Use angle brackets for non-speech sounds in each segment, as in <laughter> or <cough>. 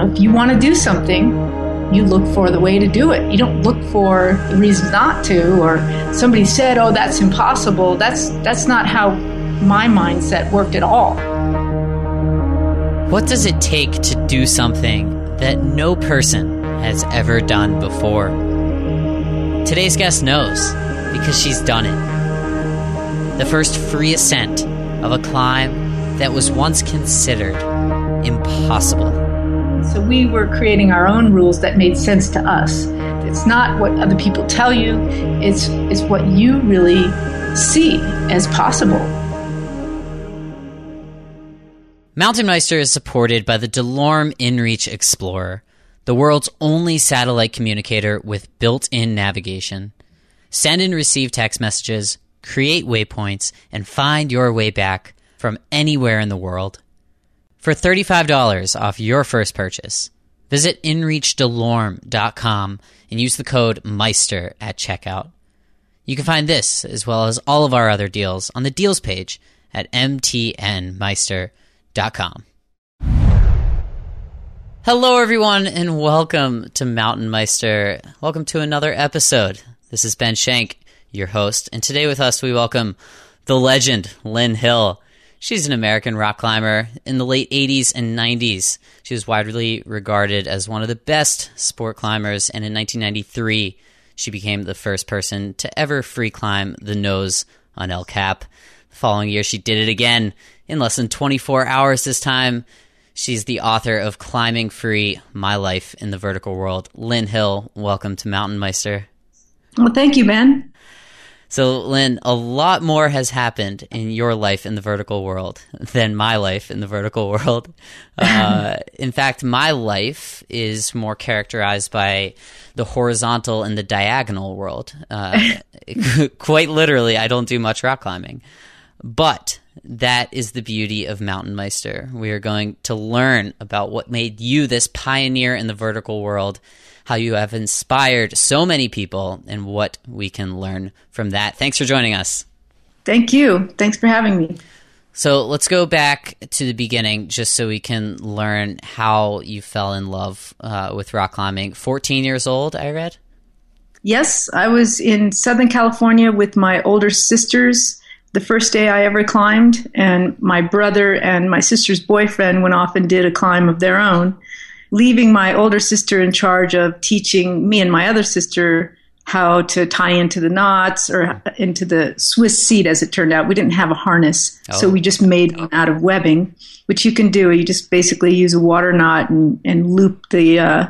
know, if you want to do something, you look for the way to do it. You don't look for the reasons not to, or somebody said, "Oh, that's impossible." That's that's not how my mindset worked at all. What does it take to do something that no person has ever done before? Today's guest knows because she's done it. The first free ascent of a climb that was once considered impossible. So we were creating our own rules that made sense to us. It's not what other people tell you, it's, it's what you really see as possible. Mountain Meister is supported by the DeLorme InReach Explorer, the world's only satellite communicator with built in navigation. Send and receive text messages, create waypoints, and find your way back from anywhere in the world. For $35 off your first purchase, visit inreachdelorme.com and use the code MEISTER at checkout. You can find this, as well as all of our other deals, on the deals page at mtnmeister.com. Hello, everyone, and welcome to Mountain Meister. Welcome to another episode. This is Ben Shank, your host, and today with us we welcome the legend, Lynn Hill. She's an American rock climber in the late 80s and 90s. She was widely regarded as one of the best sport climbers, and in 1993, she became the first person to ever free climb the nose on El Cap. The following year, she did it again in less than 24 hours this time. She's the author of Climbing Free My Life in the Vertical World. Lynn Hill, welcome to Mountain Meister. Well, thank you, Ben. So, Lynn, a lot more has happened in your life in the vertical world <laughs> than my life in the vertical world. <laughs> Uh, in fact, my life is more characterized by the horizontal and the diagonal world. Uh, <laughs> quite literally, I don't do much rock climbing. But that is the beauty of Mountain Meister. We are going to learn about what made you this pioneer in the vertical world how you have inspired so many people, and what we can learn from that. Thanks for joining us. Thank you. Thanks for having me. So let's go back to the beginning just so we can learn how you fell in love uh, with rock climbing. 14 years old, I read? Yes, I was in Southern California with my older sisters the first day I ever climbed, and my brother and my sister's boyfriend went off and did a climb of their own leaving my older sister in charge of teaching me and my other sister how to tie into the knots or into the Swiss seat, as it turned out. We didn't have a harness, oh. so we just made one out of webbing, which you can do. You just basically use a water knot and, and loop the uh,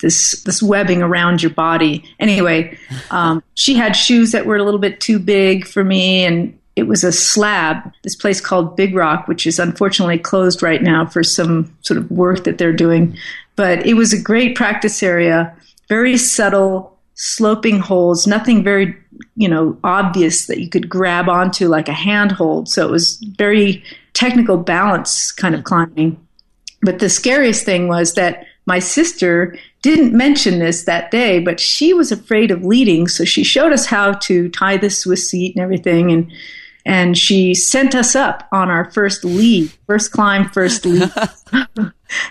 this this webbing around your body. Anyway, um, she had shoes that were a little bit too big for me, and it was a slab, this place called Big Rock, which is unfortunately closed right now for some sort of work that they're doing. But it was a great practice area, very subtle, sloping holes, nothing very, you know, obvious that you could grab onto like a handhold. So it was very technical balance kind of climbing. But the scariest thing was that my sister didn't mention this that day, but she was afraid of leading. So she showed us how to tie the Swiss seat and everything. And and she sent us up on our first lead, first climb, first <laughs> lead.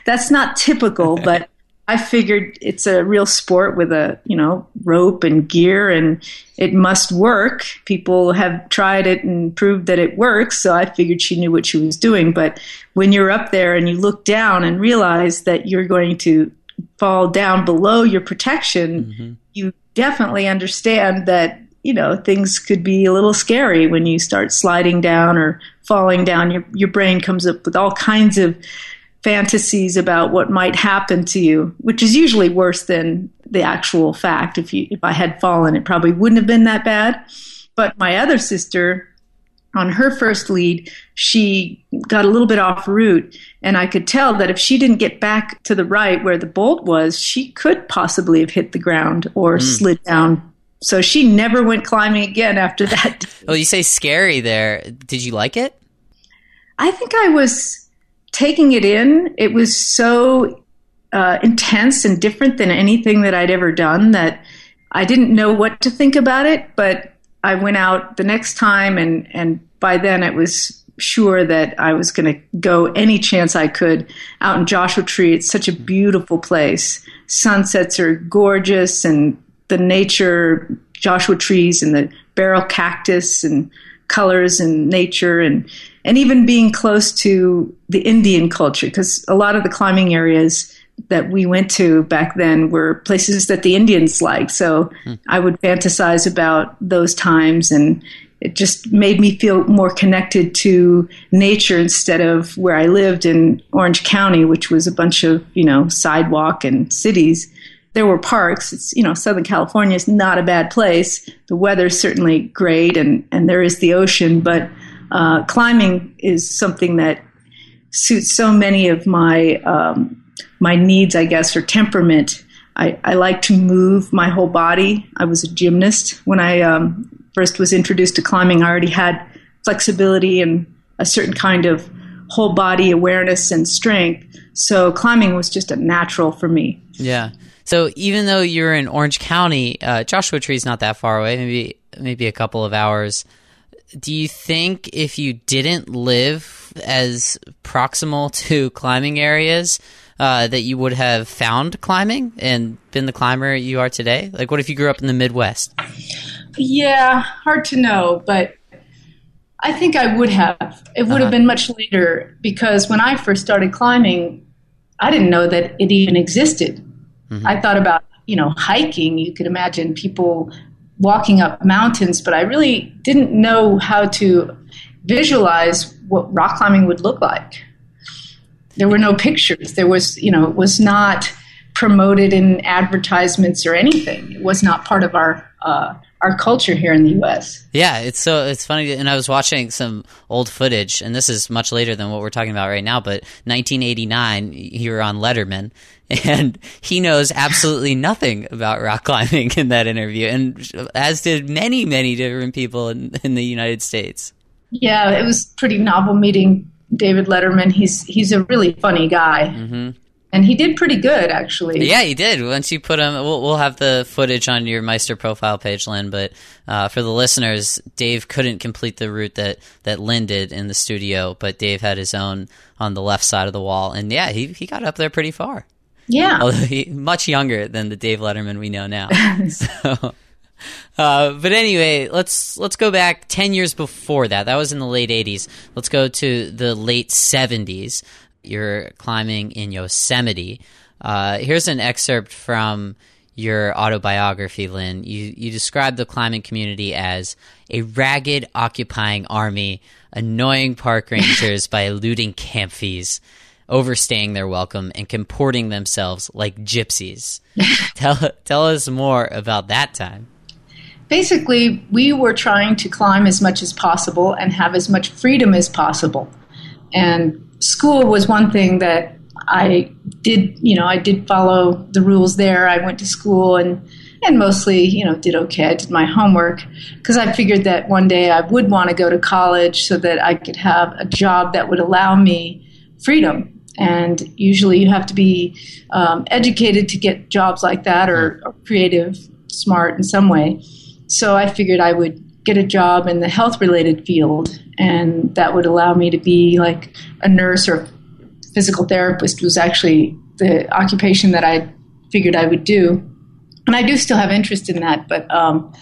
That's not typical, <laughs> but I figured it's a real sport with a, you know, rope and gear and it must work. People have tried it and proved that it works, so I figured she knew what she was doing. But when you're up there and you look down and realize that you're going to fall down below your protection, mm-hmm. you definitely understand that you know, things could be a little scary when you start sliding down or falling down. Your, your brain comes up with all kinds of fantasies about what might happen to you, which is usually worse than the actual fact. If you, if I had fallen, it probably wouldn't have been that bad. But my other sister, on her first lead, she got a little bit off route, and I could tell that if she didn't get back to the right where the bolt was, she could possibly have hit the ground or mm. slid down so she never went climbing again after that. <laughs> well, you say scary there. Did you like it? I think I was taking it in. It was so uh, intense and different than anything that I'd ever done that I didn't know what to think about it. But I went out the next time, and, and by then it was sure that I was going to go any chance I could out in Joshua Tree. It's such a beautiful place. Sunsets are gorgeous, and the nature, Joshua trees, and the barrel cactus, and colors and nature, and and even being close to the Indian culture, because a lot of the climbing areas that we went to back then were places that the Indians liked. So. I would fantasize about those times and it just made me feel more connected to nature instead of where I lived in Orange County, which was a bunch of, you know, sidewalk and cities. There were parks. It's, you know, Southern California is not a bad place. The weather's certainly great and, and there is the ocean, but uh, climbing is something that suits so many of my um, my needs, I guess, or temperament. I, I like to move my whole body. I was a gymnast when I um, first was introduced to climbing. I already had flexibility and a certain kind of whole body awareness and strength. So climbing was just a natural for me. Yeah. So even though you're in Orange County, uh, Joshua Tree is not that far away. Maybe maybe a couple of hours. Do you think if you didn't live as proximal <laughs> to climbing areas, uh, that you would have found climbing and been the climber you are today? Like, what if you grew up in the Midwest? Yeah, hard to know, but I think I would have. It would uh-huh. have been much later because when I first started climbing, I didn't know that it even existed. Mm-hmm. I thought about, you know, hiking. You could imagine people walking up mountains, but I really didn't know how to visualize what rock climbing would look like. There were no pictures. There was, you know, it was not promoted in advertisements or anything. It was not part of our uh, our culture here in the U.S. Yeah, it's so it's funny, and I was watching some old footage, and this is much later than what we're talking about right now. But 1989, you were on Letterman, <laughs> and he knows absolutely <laughs> nothing about rock climbing in that interview, and as did many, many different people in, in the United States. Yeah, it was pretty novel meeting David Letterman. He's he's a really funny guy. Mm-hmm. And he did pretty good, actually. Yeah, he did. Once you put him, we'll, we'll have the footage on your Meister profile page, Lynn. But uh, for the listeners, Dave couldn't complete the route that that Lynn did in the studio, but Dave had his own on the left side of the wall, and yeah, he he got up there pretty far. Yeah, although he much younger than the Dave Letterman we know now. <laughs> so. Uh, but anyway, let's let's go back ten years before that. That was in the late '80s. Let's go to the late '70s. You're climbing in Yosemite. Uh, here's an excerpt from your autobiography, Lynn. You you describe the climbing community as a ragged, occupying army, annoying park <laughs> rangers by eluding camp fees overstaying their welcome and comporting themselves like gypsies. <laughs> tell tell us more about that time basically, we were trying to climb as much as possible and have as much freedom as possible. And school was one thing that I did, you know, I did follow the rules there. I went to school and and mostly, you know, did okay. I did my homework because I figured that one day I would want to go to college so that I could have a job that would allow me freedom. And usually, you have to be um, educated to get jobs like that, or, or creative, smart in some way. So I figured I would get a job in the health related field, and that would allow me to be like a nurse or physical therapist was actually the occupation that I figured I would do. And I do still have interest in that, but um,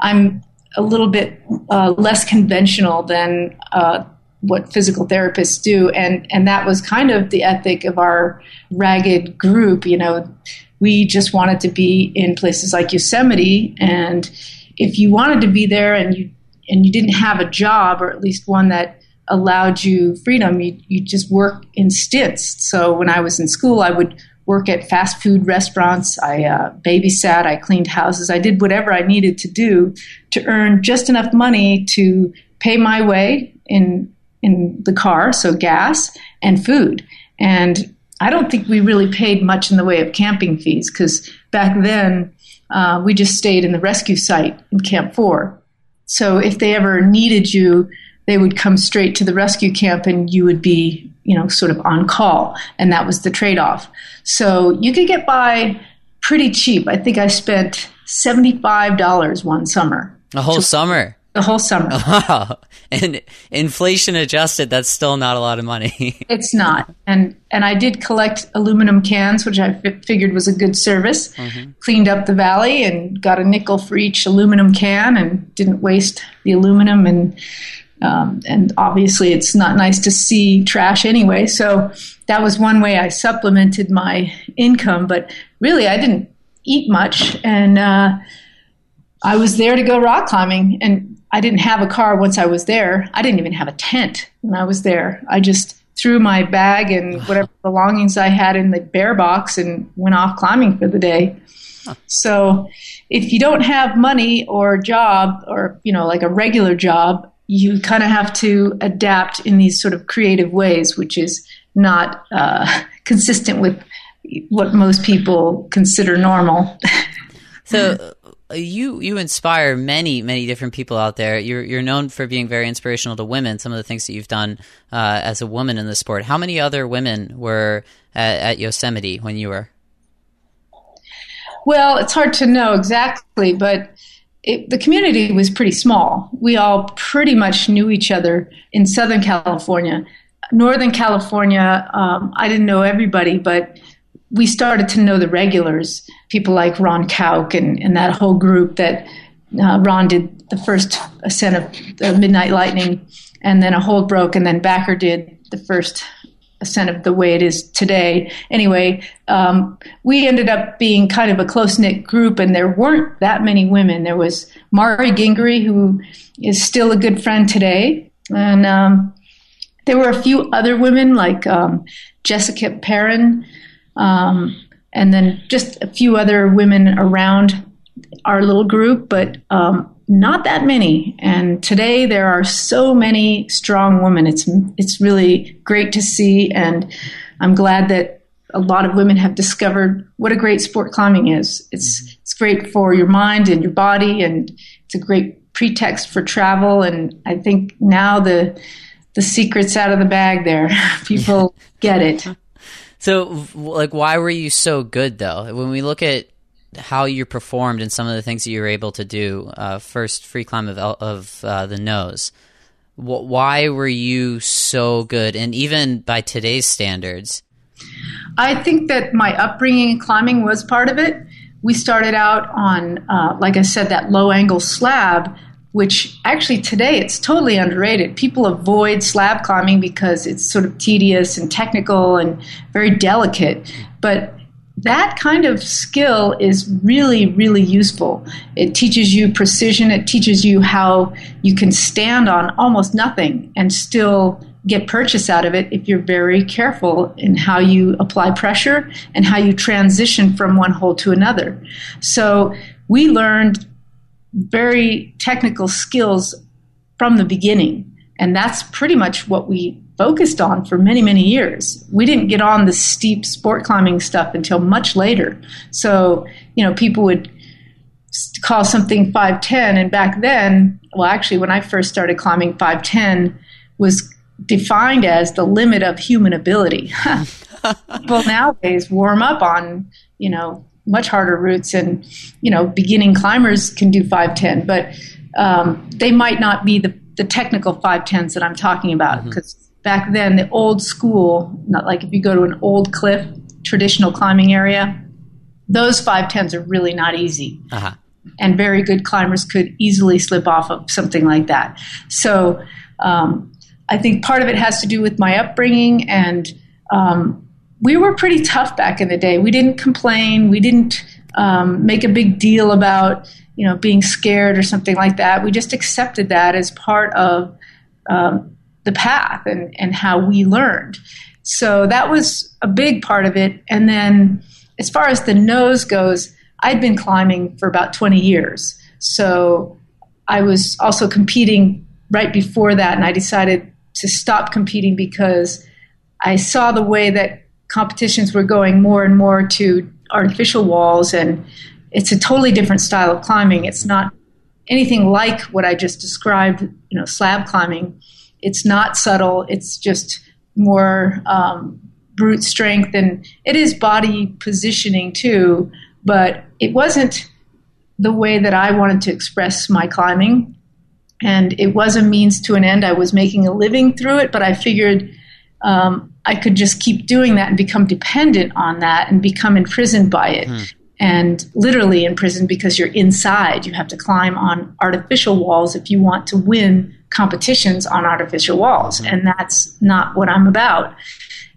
I'm a little bit uh, less conventional than uh, what physical therapists do, and and that was kind of the ethic of our ragged group. You know, we just wanted to be in places like Yosemite and if you wanted to be there and you and you didn't have a job or at least one that allowed you freedom, you you just work in stints. So when I was in school, I would work at fast food restaurants. I uh, babysat. I cleaned houses. I did whatever I needed to do to earn just enough money to pay my way in in the car, so gas and food. And I don't think we really paid much in the way of camping fees because back then uh, we just stayed in the rescue site in Camp 4. So if they ever needed you, they would come straight to the rescue camp and you would be, you know, sort of on call. And that was the trade off. So you could get by pretty cheap. I think I spent $75 one summer. A whole summer? The whole summer. <laughs> Wow. And inflation adjusted, that's still not a lot of money. <laughs> it's not. And and I did collect aluminum cans, which I f- figured was a good service. Mm-hmm. Cleaned up the valley and got a nickel for each aluminum can, and didn't waste the aluminum. And um, and obviously, it's not nice to see trash anyway. So that was one way I supplemented my income. But really, I didn't eat much, and uh, I was there to go rock climbing. And I didn't have a car once I was there. I didn't even have a tent when I was there. I just threw my bag and <sighs> whatever belongings I had in the bear box and went off climbing for the day. So if you don't have money or a job or, you know, like a regular job, you kind of have to adapt in these sort of creative ways, which is not uh, <laughs> consistent with what most people consider normal. <laughs> so you you inspire many many different people out there. You're you're known for being very inspirational to women. Some of the things that you've done uh, as a woman in the sport. How many other women were at, at Yosemite when you were? Well, it's hard to know exactly, but it, the community was pretty small. We all pretty much knew each other in Southern California. Northern California, um, I didn't know everybody, but we started to know the regulars, people like Ron Kauk and, and that whole group that uh, Ron did the first ascent of Midnight Lightning, and then a hold broke, and then Bachar did the first ascent of the way it is today. Anyway, um, we ended up being kind of a close knit group, and there weren't that many women. There was Mari Gingery, who is still a good friend today, and um, there were a few other women like um, Jessica Perrin um, and then just a few other women around our little group, but um, not that many. And today there are so many strong women. It's it's really great to see, and I'm glad that a lot of women have discovered what a great sport climbing is. It's it's great for your mind and your body, and it's a great pretext for travel. And I think now the the secret's out of the bag. There, <laughs> people get it. So, like, why were you so good though? When we look at how you performed and some of the things that you were able to do, uh, first free climb of of uh, the nose. why were you so good? And even by today's standards, I think that my upbringing in climbing was part of it. We started out on, uh, like I said, that low angle slab which actually today it's totally underrated. People avoid slab climbing because it's sort of tedious and technical and very delicate. But that kind of skill is really, really useful. It teaches you precision, it teaches you how you can stand on almost nothing and still get purchase out of it if you're very careful in how you apply pressure and how you transition from one hole to another. So we learned very technical skills from the beginning. And that's pretty much what we focused on for many, many years. We didn't get on the steep sport climbing stuff until much later. So, you know, people would call something 510 and back then, well actually when I first started climbing 510 was defined as the limit of human ability. <laughs> people nowadays warm up on, you know, much harder routes, and you know, beginning climbers can do 510, but um, they might not be the, the technical 510s that I'm talking about because mm-hmm. back then the old school, not like if you go to an old cliff, traditional climbing area, those 510s are really not easy. Uh-huh. And very good climbers could easily slip off of something like that. So um, I think part of it has to do with my upbringing and um, we were pretty tough back in the day. We didn't complain. We didn't um, make a big deal about you know being scared or something like that. We just accepted that as part of um, the path and and how we learned. So that was a big part of it. And then as far as the nose goes, I'd been climbing for about 20 years. So I was also competing right before that, and I decided to stop competing because I saw the way that competitions were going more and more to artificial walls, and it's a totally different style of climbing. It's not anything like what I just described, you know, slab climbing. It's not subtle. It's just more um, brute strength, and it is body positioning too. But it wasn't the way that I wanted to express my climbing. and it was a means to an end. I was making a living through it, but I figured um, I could just keep doing that and become dependent on that and become imprisoned by it. Hmm. And literally imprisoned because you're inside. You have to climb on artificial walls if you want to win competitions on artificial walls. Hmm. And that's not what I'm about.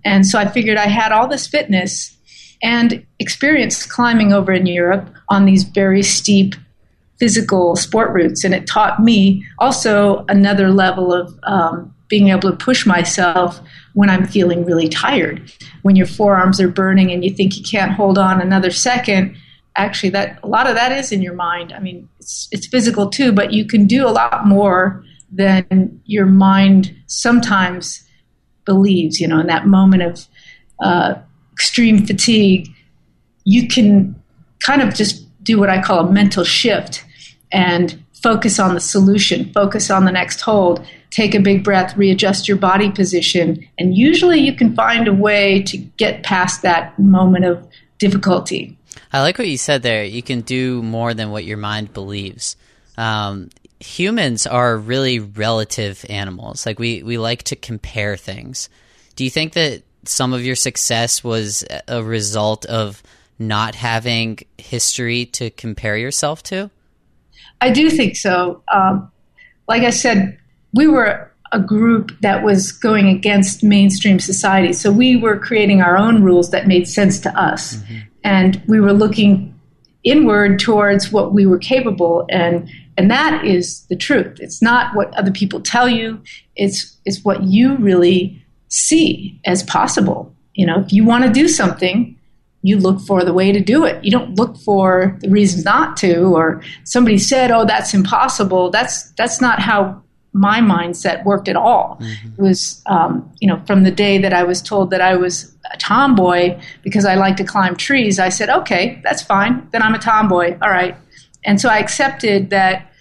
And so I figured I had all this fitness and experience climbing over in Europe on these very steep physical sport routes. And it taught me also another level of um, being able to push myself when I'm feeling really tired. When your forearms are burning and you think you can't hold on another second, actually that a lot of that is in your mind. I mean, it's, it's physical too, but you can do a lot more than your mind sometimes believes. You know, in that moment of uh, extreme fatigue, you can kind of just do what I call a mental shift and focus on the solution, focus on the next hold, take a big breath, readjust your body position, and usually you can find a way to get past that moment of difficulty. I like what you said there. You can do more than what your mind believes. Um, humans are really relative animals. Like we, we like to compare things. Do you think that some of your success was a result of not having history to compare yourself to? I do think so. Um, like I said, we were a group that was going against mainstream society. So we were creating our own rules that made sense to us. Mm-hmm. And we were looking inward towards what we were capable and and that is the truth. It's not what other people tell you. It's it's what you really see as possible. You know, if you want to do something, you look for the way to do it. You don't look for the reasons not to, or somebody said, "Oh, that's impossible." That's that's not how my mindset worked at all. Mm-hmm. It was, um, you know, from the day that I was told that I was a tomboy because I like to climb trees. I said, "Okay, that's fine. Then I'm a tomboy. All right." And so I accepted that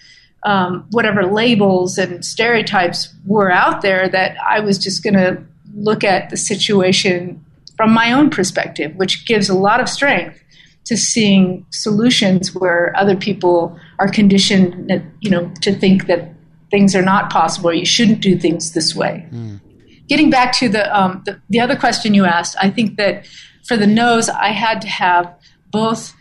um, whatever labels and stereotypes were out there, that I was just going to look at the situation from my own perspective, which gives a lot of strength to seeing solutions where other people are conditioned, you know, to think that things are not possible or you shouldn't do things this way. Mm. Getting back to the, um, the, the other question you asked, I think that for the nose, I had to have both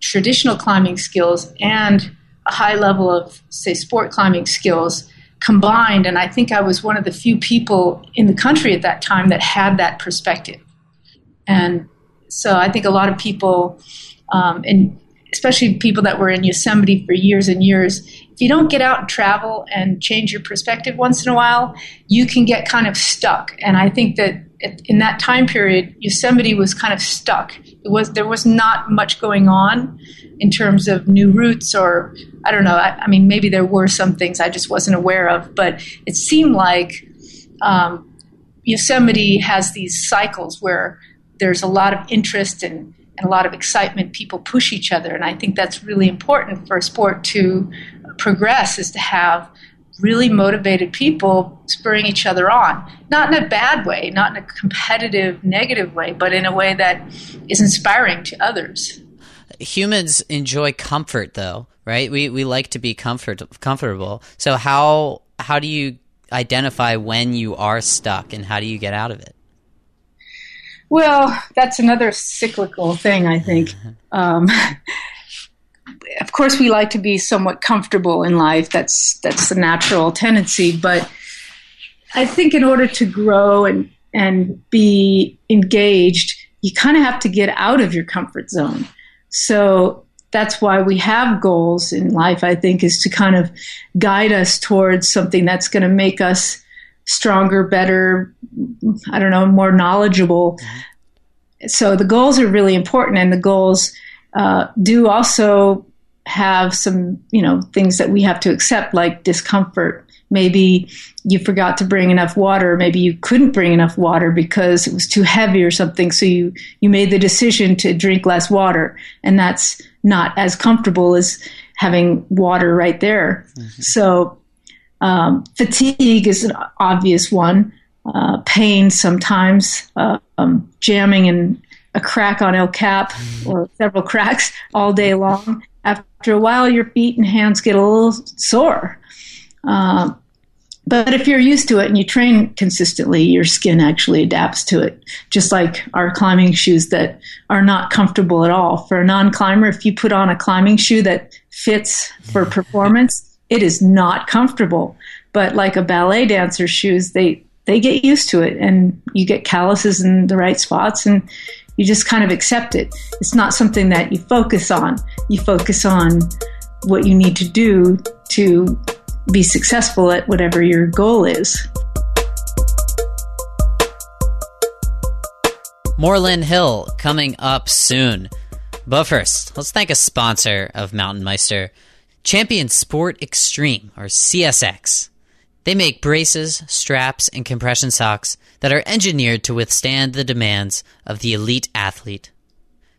traditional climbing skills and a high level of, say, sport climbing skills combined. And I think I was one of the few people in the country at that time that had that perspective. And so I think a lot of people, um, and especially people that were in Yosemite for years and years, if you don't get out and travel and change your perspective once in a while, you can get kind of stuck. And I think that in that time period, Yosemite was kind of stuck. It was there was not much going on in terms of new routes, or I don't know. I, I mean, maybe there were some things I just wasn't aware of, but it seemed like um, Yosemite has these cycles where there's a lot of interest and, and a lot of excitement. People push each other, and I think that's really important for a sport to progress. Is to have really motivated people spurring each other on, not in a bad way, not in a competitive, negative way, but in a way that is inspiring to others. Humans enjoy comfort, though, right? We we like to be comfort comfortable. So how how do you identify when you are stuck, and how do you get out of it? Well, that's another cyclical thing, I think. Um, of course, we like to be somewhat comfortable in life. That's that's the natural tendency. But I think in order to grow and and be engaged, you kind of have to get out of your comfort zone. So that's why we have goals in life. I think is to kind of guide us towards something that's going to make us stronger, better, I don't know, more knowledgeable. So the goals are really important, and the goals uh, do also have some, you know, things that we have to accept, like discomfort. Maybe you forgot to bring enough water. Maybe you couldn't bring enough water because it was too heavy or something. So you, you made the decision to drink less water. And that's not as comfortable as having water right there. Mm-hmm. So um, fatigue is an obvious one. Uh, pain sometimes, uh, um, jamming in a crack on El Cap or several <laughs> cracks all day long. After a while, your feet and hands get a little sore. Uh, but if you're used to it and you train consistently, your skin actually adapts to it. Just like our climbing shoes that are not comfortable at all. For a non climber, if you put on a climbing shoe that fits for performance, it is not comfortable. But like a ballet dancer's shoes, they, they get used to it and you get calluses in the right spots and you just kind of accept it. It's not something that you focus on. You focus on what you need to do to be successful at whatever your goal is. More Lynn Hill coming up soon. But first, let's thank a sponsor of Mountain Meister, Champion Sport Extreme, or CSX. They make braces, straps, and compression socks that are engineered to withstand the demands of the elite athlete.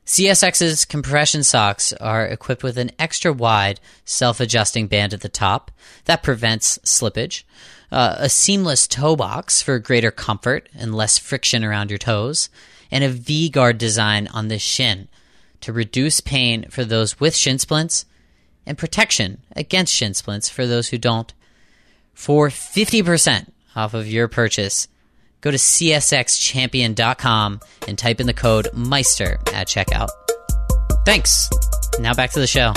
CSX's compression socks are equipped with an extra wide, self adjusting band at the top that prevents slippage, uh, a seamless toe box for greater comfort and less friction around your toes, and a V guard design on the shin to reduce pain for those with shin splints and protection against shin splints for those who don't. For 50% off of your purchase, go to csxchampion.com and type in the code Meister at checkout. Thanks. Now back to the show.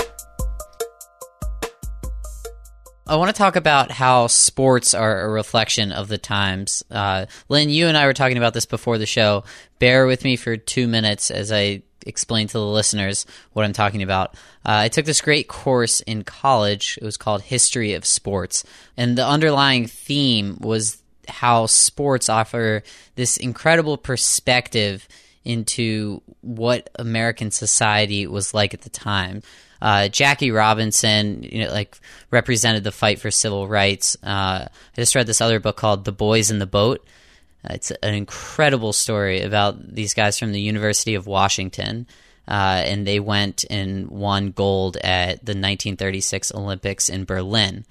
I want to talk about how sports are a reflection of the times. Uh, Lynn, you and I were talking about this before the show. Bear with me for two minutes as I explain to the listeners what I'm talking about. Uh, I took this great course in college. It was called History of Sports. And the underlying theme was how sports offer this incredible perspective into what American society was like at the time. Uh, Jackie Robinson, you know, like represented the fight for civil rights. Uh, I just read this other book called The Boys in the Boat. Uh, it's an incredible story about these guys from the University of Washington. Uh, and they went and won gold at the 1936 Olympics in Berlin.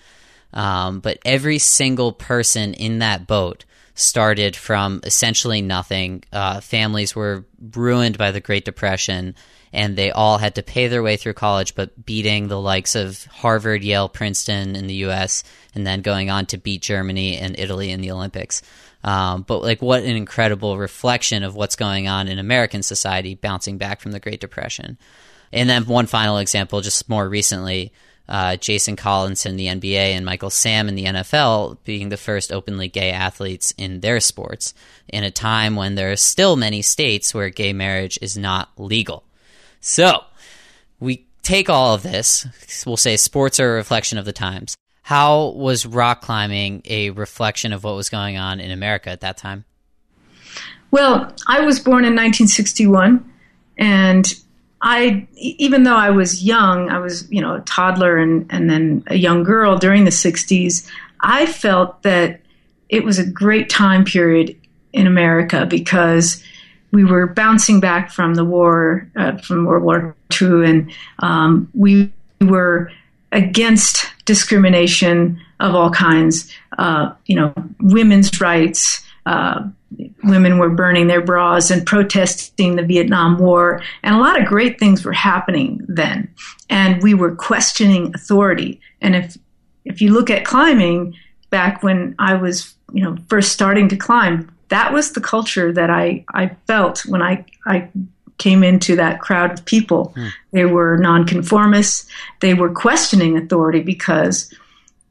Um, but every single person in that boat started from essentially nothing. Uh, families were ruined by the Great Depression, and they all had to pay their way through college, but beating the likes of Harvard, Yale, Princeton in the U.S., and then going on to beat Germany and Italy in the Olympics. Um, but like, what an incredible reflection of what's going on in American society, bouncing back from the Great Depression. And then one final example, just more recently, uh, Jason Collins in the NBA and Michael Sam in the NFL being the first openly gay athletes in their sports in a time when there are still many states where gay marriage is not legal. So we take all of this, we'll say sports are a reflection of the times. How was rock climbing a reflection of what was going on in America at that time? Well, I was born in 1961, and I, even though I was young, I was, you know, a toddler and, and then a young girl during the 60s, I felt that it was a great time period in America because we were bouncing back from the war, uh, from World War II, and um, we were against discrimination of all kinds, uh, you know, women's rights, uh, women were burning their bras and protesting the Vietnam War, and a lot of great things were happening then. And we were questioning authority. And if if you look at climbing back when I was, you know, first starting to climb, that was the culture that I, I felt when I, I came into that crowd of people. Hmm. They were nonconformists. They were questioning authority because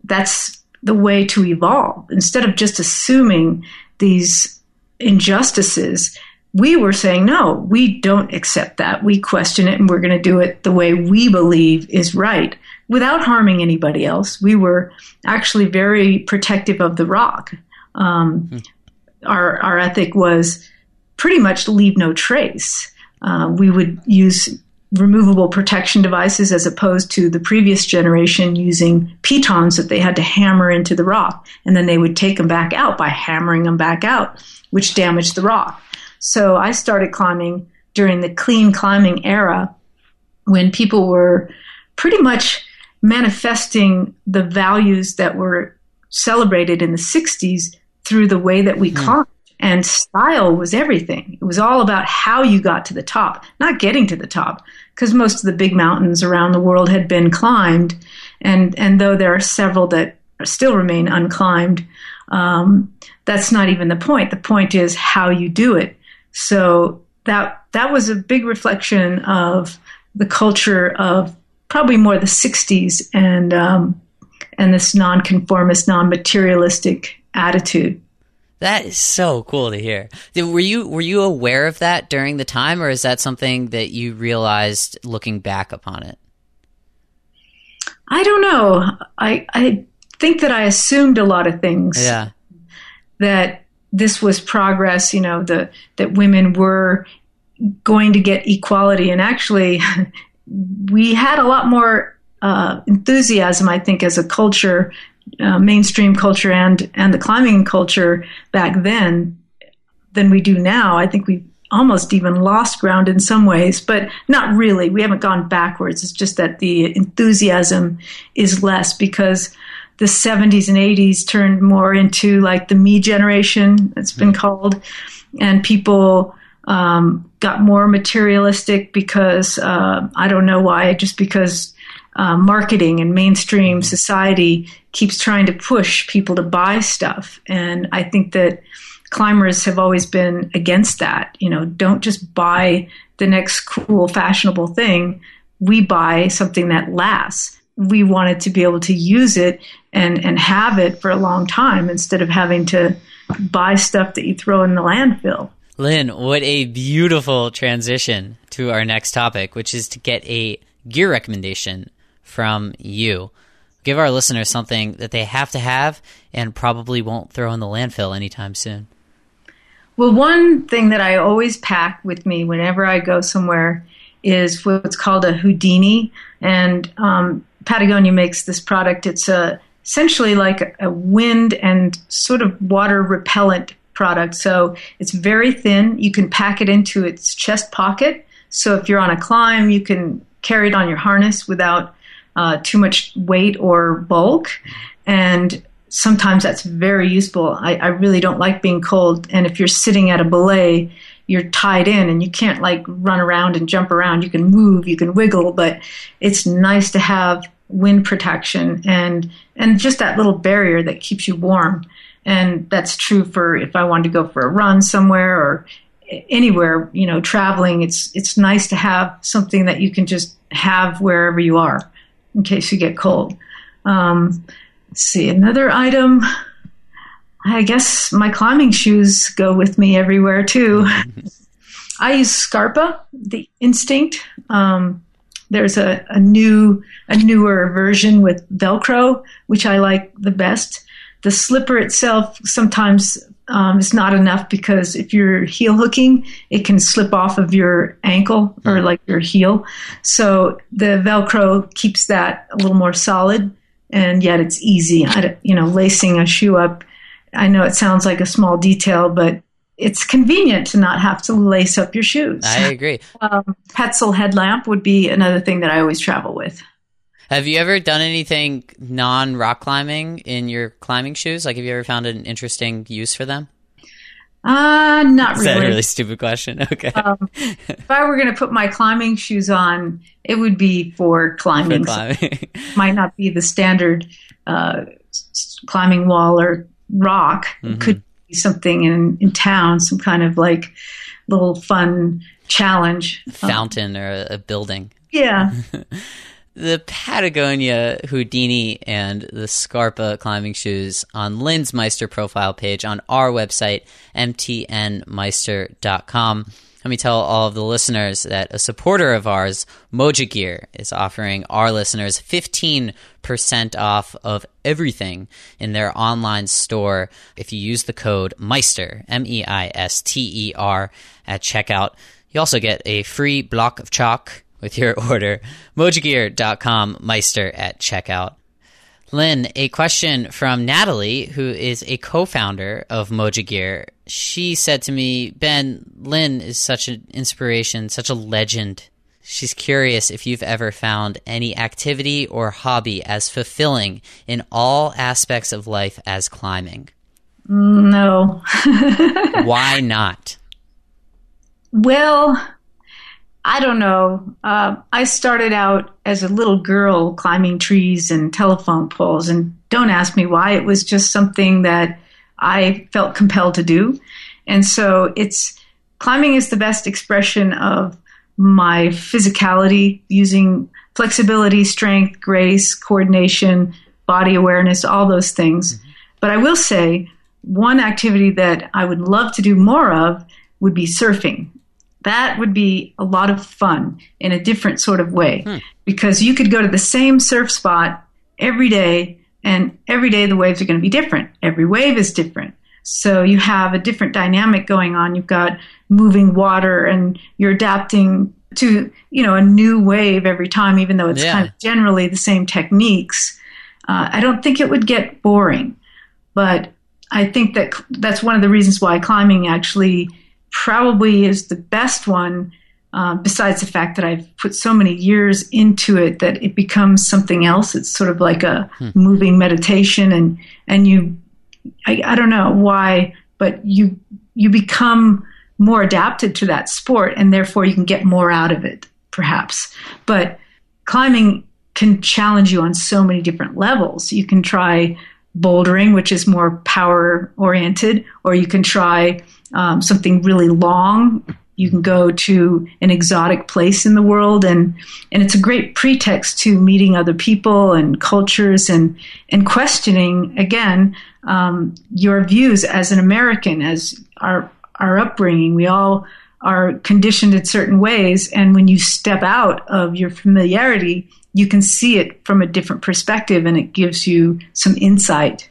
that's the way to evolve. Instead of just assuming these injustices, we were saying, no, we don't accept that. We question it and we're going to do it the way we believe is right without harming anybody else. We were actually very protective of the rock. Um, hmm. our, our ethic was pretty much leave no trace. Uh, we would use removable protection devices as opposed to the previous generation using pitons that they had to hammer into the rock and then they would take them back out by hammering them back out which damaged the rock. So I started climbing during the clean climbing era when people were pretty much manifesting the values that were celebrated in the 60s through the way that we mm. climbed. And style was everything. It was all about how you got to the top, not getting to the top, because most of the big mountains around the world had been climbed. And, and though there are several that still remain unclimbed. Um, that's not even the point. The point is how you do it. So that that was a big reflection of the culture of probably more the '60s and um, and this nonconformist, non-materialistic attitude. That is so cool to hear. Were you were you aware of that during the time, or is that something that you realized looking back upon it? I don't know. I I think that I assumed a lot of things. Yeah. That this was progress. You know, the that women were going to get equality, and actually, <laughs> we had a lot more uh, enthusiasm. I think as a culture, uh, mainstream culture, and and the climbing culture back then than we do now. I think we've almost even lost ground in some ways, but not really. We haven't gone backwards. It's just that the enthusiasm is less because the 70s and 80s turned more into like the me generation, it's been mm-hmm. called, and people um, got more materialistic because uh, I don't know why, just because uh, marketing and mainstream mm-hmm. society keeps trying to push people to buy stuff. And I think that climbers have always been against that. You know, don't just buy the next cool, fashionable thing. We buy something that lasts. We wanted to be able to use it and, and have it for a long time instead of having to buy stuff that you throw in the landfill. Lynn, what a beautiful transition to our next topic, which is to get a gear recommendation from you. Give our listeners something that they have to have and probably won't throw in the landfill anytime soon. Well, one thing that I always pack with me whenever I go somewhere is what's called a Houdini, and um, Patagonia makes this product. It's a essentially like a wind and sort of water repellent product. So it's very thin. You can pack it into its chest pocket. So if you're on a climb, you can carry it on your harness without uh, too much weight or bulk. And sometimes that's very useful. I, I, really don't like being cold. And if you're sitting at a belay, you're tied in and you can't like run around and jump around. You can move, you can wiggle, but it's nice to have wind protection and and just that little barrier that keeps you warm. And that's true for if I wanted to go for a run somewhere or anywhere, you know, traveling. It's it's nice to have something that you can just have wherever you are in case you get cold. Um, see, another item. I guess my climbing shoes go with me everywhere too. <laughs> I use Scarpa, the Instinct. Um, there's a, a new, a newer version with Velcro, which I like the best. The slipper itself sometimes um, is not enough because if you're heel hooking, it can slip off of your ankle or like your heel. So the Velcro keeps that a little more solid and yet it's easy. you know, lacing a shoe up. I know it sounds like a small detail, but it's convenient to not have to lace up your shoes. I agree. <laughs> Um, Petzl headlamp would be another thing that I always travel with. Have you ever done anything non rock climbing in your climbing shoes? Like, have you ever found an interesting use for them? Uh, not Is really. that a really stupid question? <laughs> Okay. Um, if I were going to put my climbing shoes on, it would be for climbing. For climbing. <laughs> might not be the standard uh, climbing wall or rock. Mm-hmm. It could be something in, in town, some kind of like little fun challenge. Fountain um, or a building. Yeah. <laughs> the Patagonia Houdini and the Scarpa climbing shoes on Lynn's Meister profile page on our website, mtnmeister.com. Let me tell all of the listeners that a supporter of ours, Moja Gear, is offering our listeners 15% off of everything in their online store if you use the code MEISTER, M E I S T E R, at checkout. You also get a free block of chalk with your <laughs> order. Mojagear.com, Meister at checkout. Lynn, a question from Natalie, who is a co founder of Moja Gear. She said to me, Ben, Lynn is such an inspiration, such a legend. She's curious if you've ever found any activity or hobby as fulfilling in all aspects of life as climbing. No. <laughs> Why not? Well, I don't know. Uh, I started out as a little girl climbing trees and telephone poles and don't ask me why. It was just something that I felt compelled to do. And so it's climbing is the best expression of my physicality using flexibility, strength, grace, coordination, body awareness, all those things. Mm-hmm. But I will say one activity that I would love to do more of would be surfing. That would be a lot of fun in a different sort of way hmm. because you could go to the same surf spot every day and every day the waves are going to be different. Every wave is different. So you have a different dynamic going on. You've got moving water and you're adapting to, you know, a new wave every time, even though it's yeah. kind of generally the same techniques. Uh, I don't think it would get boring, but I think that that's one of the reasons why climbing actually probably is the best one. Uh, besides the fact that I've put so many years into it that it becomes something else. It's sort of like a hmm. moving meditation, and and you, I, I don't know why, but you you become more adapted to that sport, and therefore you can get more out of it, perhaps. But climbing can challenge you on so many different levels. You can try bouldering, which is more power oriented, or you can try um, something really long. You can go to an exotic place in the world, and and it's a great pretext to meeting other people and cultures and and questioning again um, your views as an American, as our our upbringing. We all are conditioned in certain ways, and when you step out of your familiarity, you can see it from a different perspective and it gives you some insight.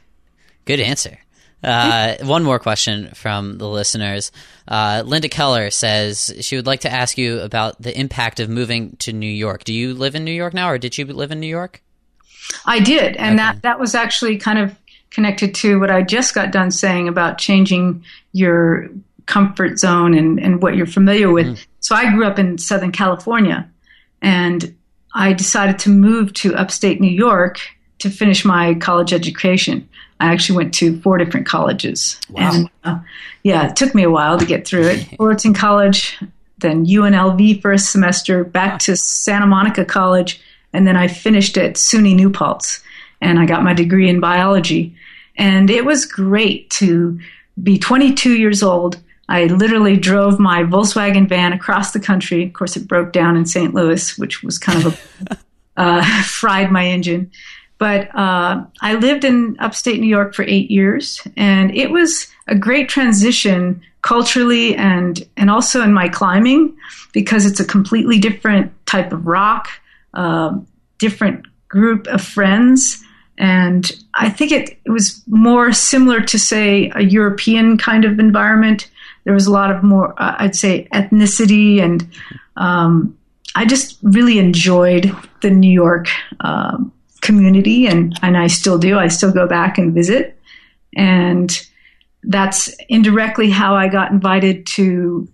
Good answer. Uh, one more question from the listeners. Uh, Linda Keller says she would like to ask you about the impact of moving to New York. Do you live in New York now, or did you live in New York? I did, and okay. that that was actually kind of connected to what I just got done saying about changing your comfort zone and, and what you're familiar with. Mm. So I grew up in Southern California, and I decided to move to upstate New York to finish my college education. I actually went to four different colleges. Wow. And uh, yeah, it took me a while to get through it. <laughs> Fullerton College, then UNLV first semester, back to Santa Monica College, and then I finished at SUNY New Paltz and I got my degree in biology. And it was great to be 22 years old I literally drove my Volkswagen van across the country. Of course, it broke down in St. Louis, which was kind of a <laughs> uh, fried my engine. But uh, I lived in upstate New York for eight years, and it was a great transition culturally and and also in my climbing because it's a completely different type of rock, uh, different group of friends. And I think it, it was more similar to, say, a European kind of environment there was a lot of more, uh, I'd say, ethnicity, and um, I just really enjoyed the New York um, community, and and I still do. I still go back and visit, and that's indirectly how I got invited to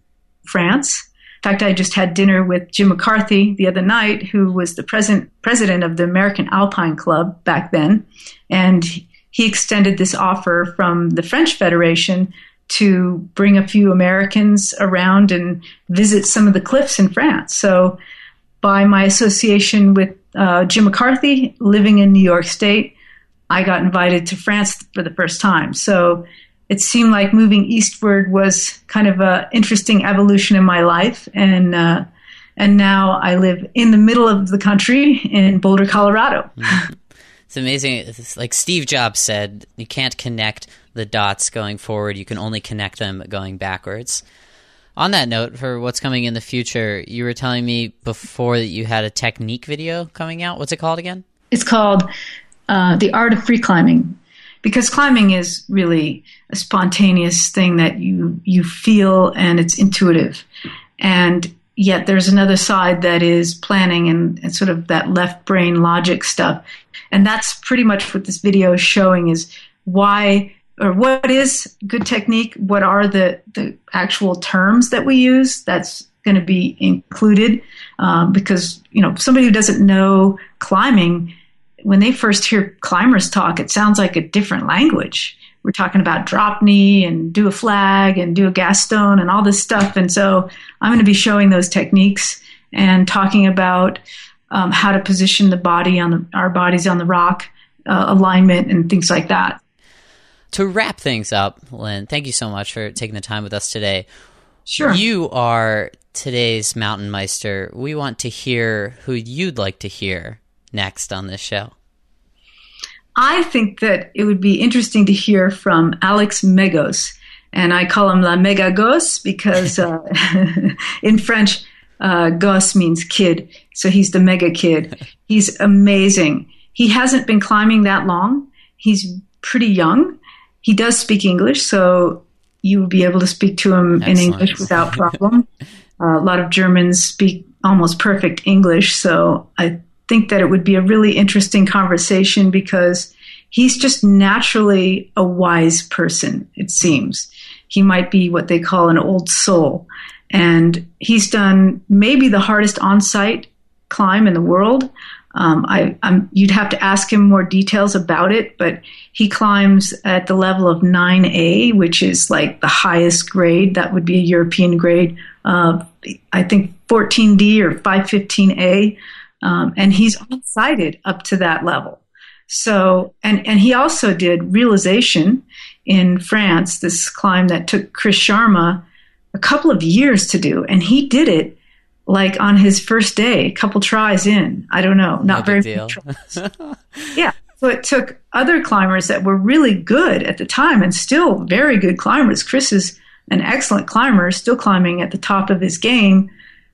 France. In fact, I just had dinner with Jim McCarthy the other night, who was the president president of the American Alpine Club back then, and he extended this offer from the French Federation to bring a few Americans around and visit some of the cliffs in France. So, by my association with uh, Jim McCarthy, living in New York State, I got invited to France for the first time. So, it seemed like moving eastward was kind of an interesting evolution in my life, and uh, and now I live in the middle of the country in Boulder, Colorado. <laughs> It's amazing. It's like Steve Jobs said, you can't connect the dots going forward. You can only connect them going backwards. On that note, for what's coming in the future, you were telling me before that you had a technique video coming out. What's it called again? It's called uh, The Art of Free Climbing. Because climbing is really a spontaneous thing that you you feel and it's intuitive. And yet there's another side that is planning and, and sort of that left brain logic stuff. And that's pretty much what this video is showing is why or what is good technique? What are the, the actual terms that we use? That's going to be included um, because, you know, somebody who doesn't know climbing, when they first hear climbers talk, it sounds like a different language. We're talking about drop knee and do a flag and do a gaston and all this stuff. And so I'm going to be showing those techniques and talking about um, how to position the body on the, our bodies on the rock uh, alignment and things like that. To wrap things up, Lynn, thank you so much for taking the time with us today. Sure. You are today's Mountain Meister. We want to hear who you'd like to hear next on this show. I think that it would be interesting to hear from Alex Megos. And I call him La Mega Gosse because uh, <laughs> in French, uh, Gosse means kid. So he's the mega kid. <laughs> He's amazing. He hasn't been climbing that long. He's pretty young. He does speak English, so you will be able to speak to him Excellent. in English without problem. uh, a lot of Germans speak almost perfect English, so I think that it would be a really interesting conversation because he's just naturally a wise person, it seems. He might be what they call an old soul. And he's done maybe the hardest on site climb in the world. Um, I, you'd have to ask him more details about it, but he climbs at the level of 9A, which is like the highest grade. That would be a European grade. Uh, I think 14D or 515A. Um, and he's sighted up to that level. So, and, and he also did realization in France, this climb that took Chris Sharma a couple of years to do. And he did it like on his first day, a couple tries in. I don't know, not no very deal. <laughs> yeah. So it took other climbers that were really good at the time and still very good climbers. Chris is an excellent climber, still climbing at the top of his game.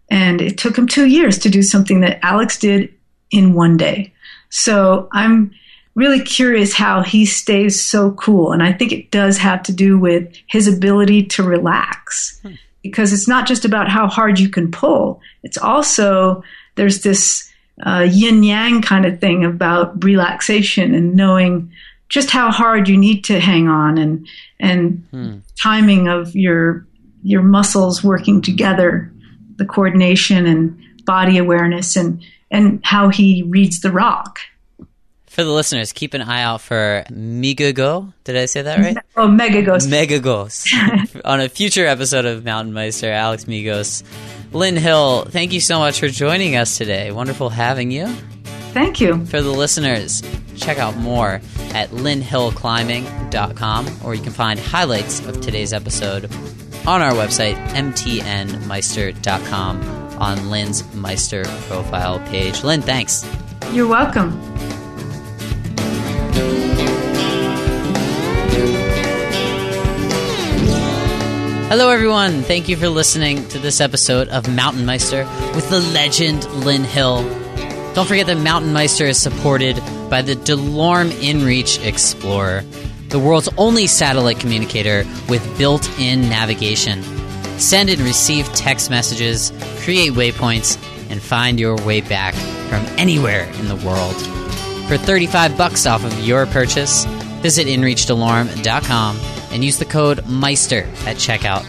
And it took him two years to do something that Alex did in one day. So I'm really curious how he stays so cool. And I think it does have to do with his ability to relax. Hmm because it's not just about how hard you can pull. It's also, there's this uh, yin yang kind of thing about relaxation and knowing just how hard you need to hang on and, and hmm. timing of your, your muscles working together, the coordination and body awareness and, and how he reads the rock. For the listeners, keep an eye out for Migago. Did I say that right? Oh, Megagos. Megagos. <laughs> On a future episode of Mountain Meister, Alex Megos. Lynn Hill, thank you so much for joining us today. Wonderful having you. Thank you. For the listeners, check out more at lynnhillclimbing.com or you can find highlights of today's episode on our website, mtnmeister.com, on Lynn's Meister profile page. Lynn, thanks. You're welcome. Hello, everyone. Thank you for listening to this episode of Mountain Meister with the legend Lynn Hill. Don't forget that Mountain Meister is supported by the DeLorme InReach Explorer, the world's only satellite communicator with built in navigation. Send and receive text messages, create waypoints, and find your way back from anywhere in the world. For 35 bucks off of your purchase, visit inreachdelorme.com and use the code Meister at checkout.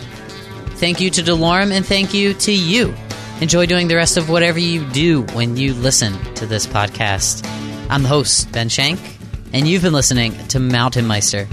Thank you to DeLorme and thank you to you. Enjoy doing the rest of whatever you do when you listen to this podcast. I'm the host, Ben Shank, and you've been listening to Mountain Meister.